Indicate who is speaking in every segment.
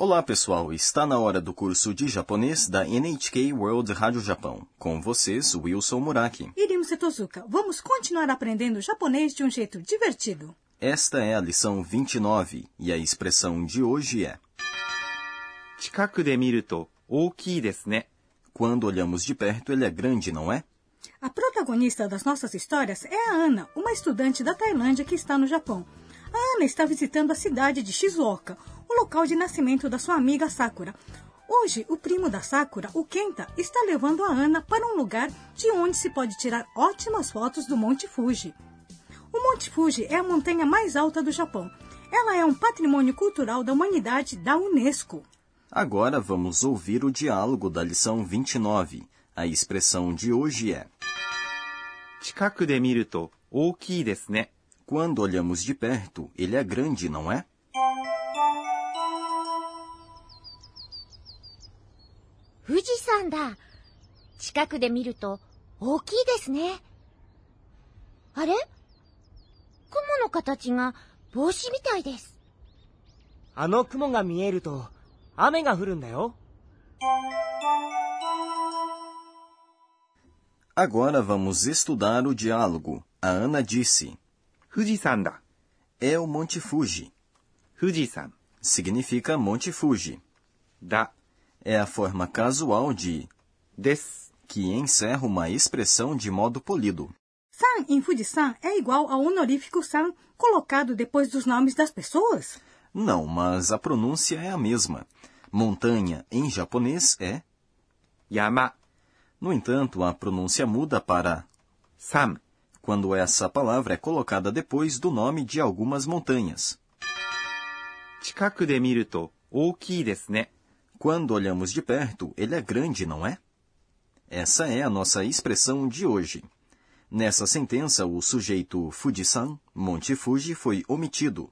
Speaker 1: Olá, pessoal! Está na hora do curso de japonês da NHK World Rádio Japão. Com vocês, Wilson Muraki.
Speaker 2: Irimo Setozuka, vamos continuar aprendendo japonês de um jeito divertido.
Speaker 1: Esta é a lição 29 e a expressão de hoje é... Quando olhamos de perto, ele é grande, não é?
Speaker 2: A protagonista das nossas histórias é a Ana, uma estudante da Tailândia que está no Japão. A Ana está visitando a cidade de Shizuoka, local de nascimento da sua amiga Sakura. Hoje, o primo da Sakura, o Kenta, está levando a Ana para um lugar de onde se pode tirar ótimas fotos do Monte Fuji. O Monte Fuji é a montanha mais alta do Japão. Ela é um patrimônio cultural da humanidade da Unesco.
Speaker 1: Agora vamos ouvir o diálogo da lição 29. A expressão de hoje é: Quando olhamos de perto, ele é grande, não é?
Speaker 3: 富士山だ。近くで見ると大きいですね。あれ雲の形が帽子みたいです。
Speaker 4: あの雲が見えると雨が降るんだよ。
Speaker 1: Agora vamos estudar o diálogo. A Ana disse:
Speaker 5: 富士山だ。
Speaker 1: É o Monte Fuji.
Speaker 5: 富士山
Speaker 1: Significa Monte Fuji.
Speaker 5: だ。
Speaker 1: É a forma casual de
Speaker 5: です。
Speaker 1: que encerra uma expressão de modo polido.
Speaker 2: San em Fujisan é igual ao honorífico San colocado depois dos nomes das pessoas?
Speaker 1: Não, mas a pronúncia é a mesma. Montanha em japonês é.
Speaker 5: 山。
Speaker 1: No entanto, a pronúncia muda para
Speaker 5: 山。
Speaker 1: quando essa palavra é colocada depois do nome de algumas montanhas.
Speaker 5: 近くで見ると大きいですね。
Speaker 1: quando olhamos de perto, ele é grande, não é? Essa é a nossa expressão de hoje. Nessa sentença, o sujeito Fujisan, Monte Fuji, foi omitido.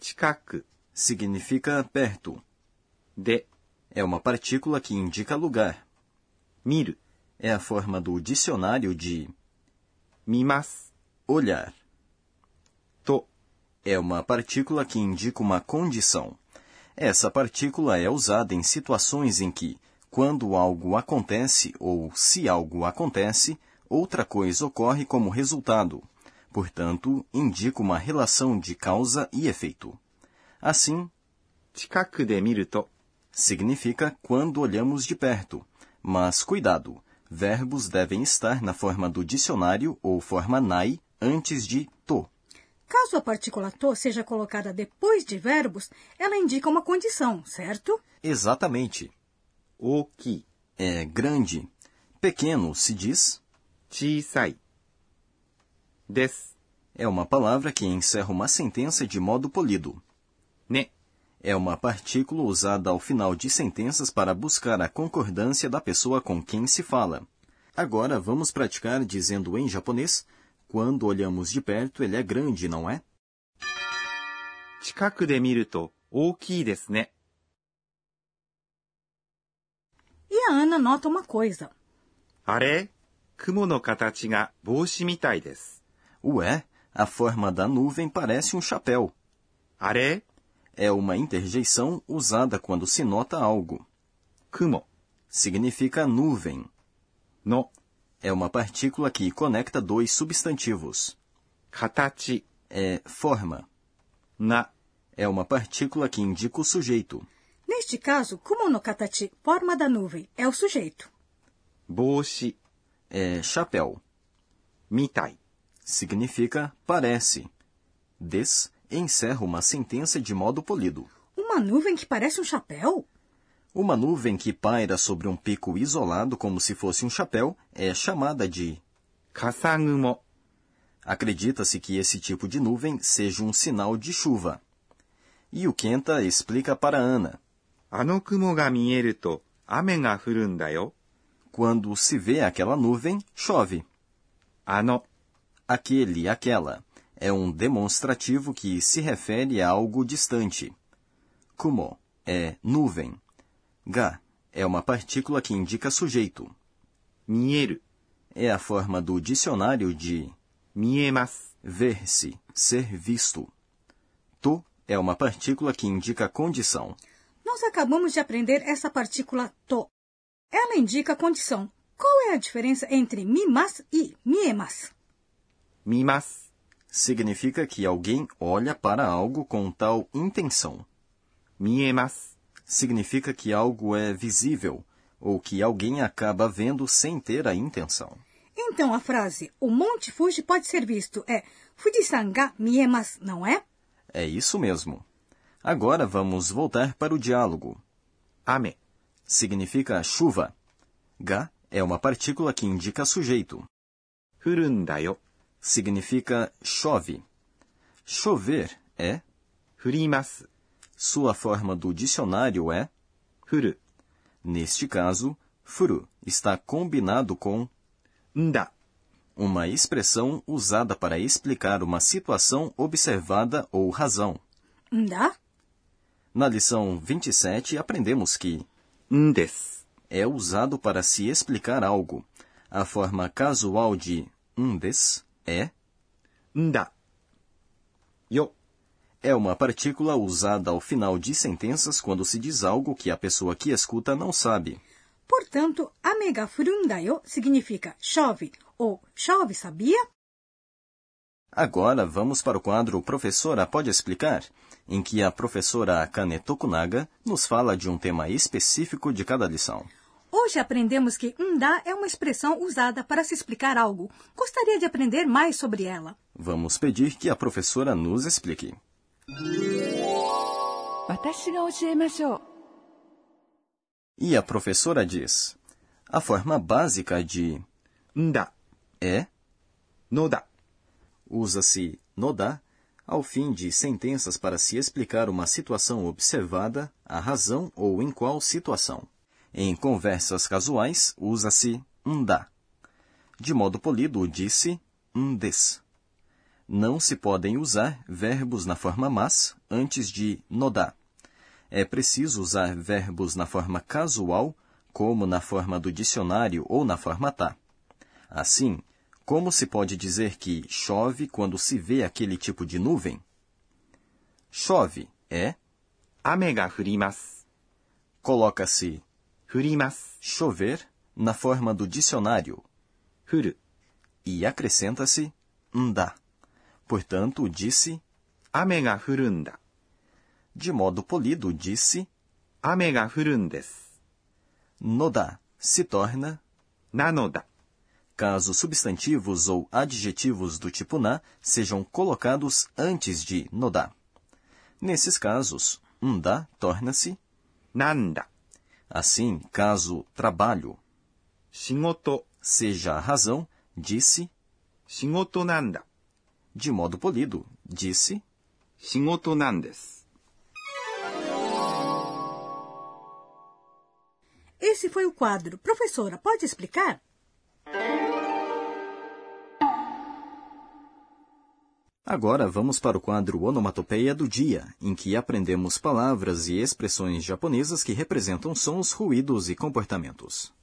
Speaker 5: Chikaku
Speaker 1: significa perto.
Speaker 5: De
Speaker 1: é uma partícula que indica lugar.
Speaker 5: Miru
Speaker 1: é a forma do dicionário de
Speaker 5: mimas,
Speaker 1: olhar.
Speaker 5: To
Speaker 1: é uma partícula que indica uma condição. Essa partícula é usada em situações em que, quando algo acontece ou se algo acontece, outra coisa ocorre como resultado. Portanto, indica uma relação de causa e efeito. Assim,
Speaker 5: 近くで見ると
Speaker 1: significa quando olhamos de perto. Mas cuidado, verbos devem estar na forma do dicionário ou forma nai antes de to.
Speaker 2: Caso a partícula to seja colocada depois de verbos, ela indica uma condição, certo?
Speaker 1: Exatamente.
Speaker 5: O que
Speaker 1: é grande, pequeno se diz
Speaker 5: chisai. Des
Speaker 1: é uma palavra que encerra uma sentença de modo polido.
Speaker 5: Ne
Speaker 1: é uma partícula usada ao final de sentenças para buscar a concordância da pessoa com quem se fala. Agora vamos praticar dizendo em japonês quando olhamos de perto, ele é grande, não é?
Speaker 5: 近くで見ると大きいですね。
Speaker 2: E a Ana nota uma coisa.
Speaker 5: あれ雲の形が帽子みたいです。
Speaker 1: Ué, a forma da nuvem parece um chapéu.
Speaker 5: あれ
Speaker 1: É uma interjeição usada quando se nota algo.
Speaker 5: 雲
Speaker 1: Significa nuvem.
Speaker 5: の
Speaker 1: é uma partícula que conecta dois substantivos.
Speaker 5: Hatachi
Speaker 1: é forma.
Speaker 5: Na
Speaker 1: é uma partícula que indica o sujeito.
Speaker 2: Neste caso, como no katachi, forma da nuvem, é o sujeito.
Speaker 5: Boshi
Speaker 1: é chapéu.
Speaker 5: Mitai
Speaker 1: significa parece. Des encerra uma sentença de modo polido.
Speaker 2: Uma nuvem que parece um chapéu?
Speaker 1: Uma nuvem que paira sobre um pico isolado como se fosse um chapéu é chamada de
Speaker 5: kasangumo.
Speaker 1: Acredita-se que esse tipo de nuvem seja um sinal de chuva. E o Kenta explica para Ana. Quando se vê aquela nuvem, chove.
Speaker 5: Ano.
Speaker 1: Aquele, aquela. É um demonstrativo que se refere a algo distante. Kumo é nuvem. Ga é uma partícula que indica sujeito.
Speaker 5: Mieru
Speaker 1: é a forma do dicionário de
Speaker 5: miemas
Speaker 1: ver-se, ser visto. To é uma partícula que indica condição.
Speaker 2: Nós acabamos de aprender essa partícula to. Ela indica condição. Qual é a diferença entre mimas e miemas?
Speaker 5: Mimas
Speaker 1: significa que alguém olha para algo com tal intenção.
Speaker 5: Miemas
Speaker 1: significa que algo é visível ou que alguém acaba vendo sem ter a intenção.
Speaker 2: Então, a frase o Monte Fuji pode ser visto é Fujisanga miemas, não é?
Speaker 1: É isso mesmo. Agora vamos voltar para o diálogo.
Speaker 5: Ame
Speaker 1: significa chuva. Ga é uma partícula que indica sujeito.
Speaker 5: Furundayo
Speaker 1: significa chove. Chover é
Speaker 5: furimasu
Speaker 1: sua forma do dicionário é
Speaker 5: furu.
Speaker 1: Neste caso, furu está combinado com
Speaker 5: nda,
Speaker 1: uma expressão usada para explicar uma situação observada ou razão.
Speaker 2: Nda?
Speaker 1: Na lição 27, aprendemos que
Speaker 5: ndes
Speaker 1: é usado para se explicar algo. A forma casual de ndes é
Speaker 5: nda. Yo. よ。
Speaker 1: é uma partícula usada ao final de sentenças quando se diz algo que a pessoa que escuta não sabe.
Speaker 2: Portanto, ame ga furundayo significa chove ou chove, sabia?
Speaker 1: Agora vamos para o quadro Professora Pode Explicar, em que a professora Akane Tokunaga nos fala de um tema específico de cada lição.
Speaker 2: Hoje aprendemos que ndá é uma expressão usada para se explicar algo. Gostaria de aprender mais sobre ela.
Speaker 1: Vamos pedir que a professora nos explique. E a professora diz: a forma básica de
Speaker 5: nda
Speaker 1: é
Speaker 5: noda.
Speaker 1: Usa-se noda ao fim de sentenças para se explicar uma situação observada, a razão ou em qual situação. Em conversas casuais, usa-se nda. De modo polido, disse "des" Não se podem usar verbos na forma mas antes de noda. É preciso usar verbos na forma casual, como na forma do dicionário ou na forma tá. Assim, como se pode dizer que chove quando se vê aquele tipo de nuvem? Chove é,
Speaker 5: 雨が降ります。
Speaker 1: coloca-se
Speaker 5: 降ります。
Speaker 1: chover na forma do dicionário
Speaker 5: 降る。
Speaker 1: e acrescenta-se nda. Portanto, disse:
Speaker 5: Ame ga furunda.
Speaker 1: De modo polido, disse:
Speaker 5: Ame ga furundes.
Speaker 1: Noda se torna
Speaker 5: nanoda.
Speaker 1: Caso substantivos ou adjetivos do tipo na sejam colocados antes de noda. Nesses casos, unda torna-se
Speaker 5: nanda.
Speaker 1: Assim, caso trabalho
Speaker 5: shigoto
Speaker 1: seja a razão, disse
Speaker 5: shigoto nanda
Speaker 1: de modo polido, disse,
Speaker 5: 仕事なんです。
Speaker 2: Esse foi o quadro. Professora, pode explicar?
Speaker 1: Agora vamos para o quadro Onomatopeia do Dia, em que aprendemos palavras e expressões japonesas que representam sons, ruídos e comportamentos.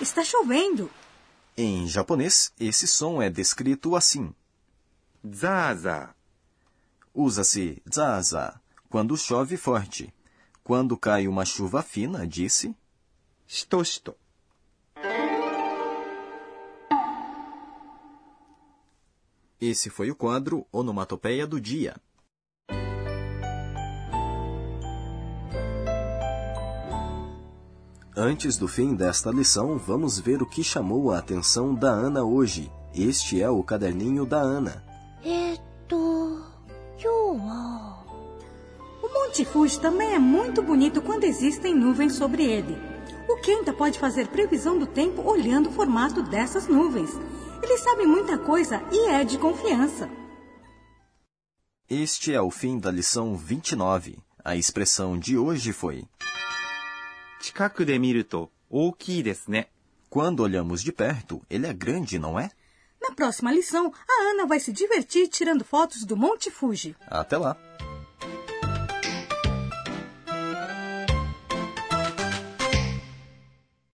Speaker 2: Está chovendo.
Speaker 1: Em japonês, esse som é descrito assim:
Speaker 5: zaza.
Speaker 1: Usa-se zaza quando chove forte. Quando cai uma chuva fina, disse
Speaker 5: shito shito.
Speaker 1: Esse foi o quadro Onomatopeia do Dia. Antes do fim desta lição, vamos ver o que chamou a atenção da Ana hoje. Este é o caderninho da Ana.
Speaker 3: Eto.
Speaker 2: O Monte Fuji também é muito bonito quando existem nuvens sobre ele. O Kenta pode fazer previsão do tempo olhando o formato dessas nuvens. Ele sabe muita coisa e é de confiança.
Speaker 1: Este é o fim da lição 29. A expressão de hoje foi.
Speaker 5: 近くで見ると大きいですね。
Speaker 1: Quando olhamos de perto, ele é grande, não é?
Speaker 2: Na próxima lição, a Ana vai se divertir tirando fotos do Monte Fuji.
Speaker 1: Até lá!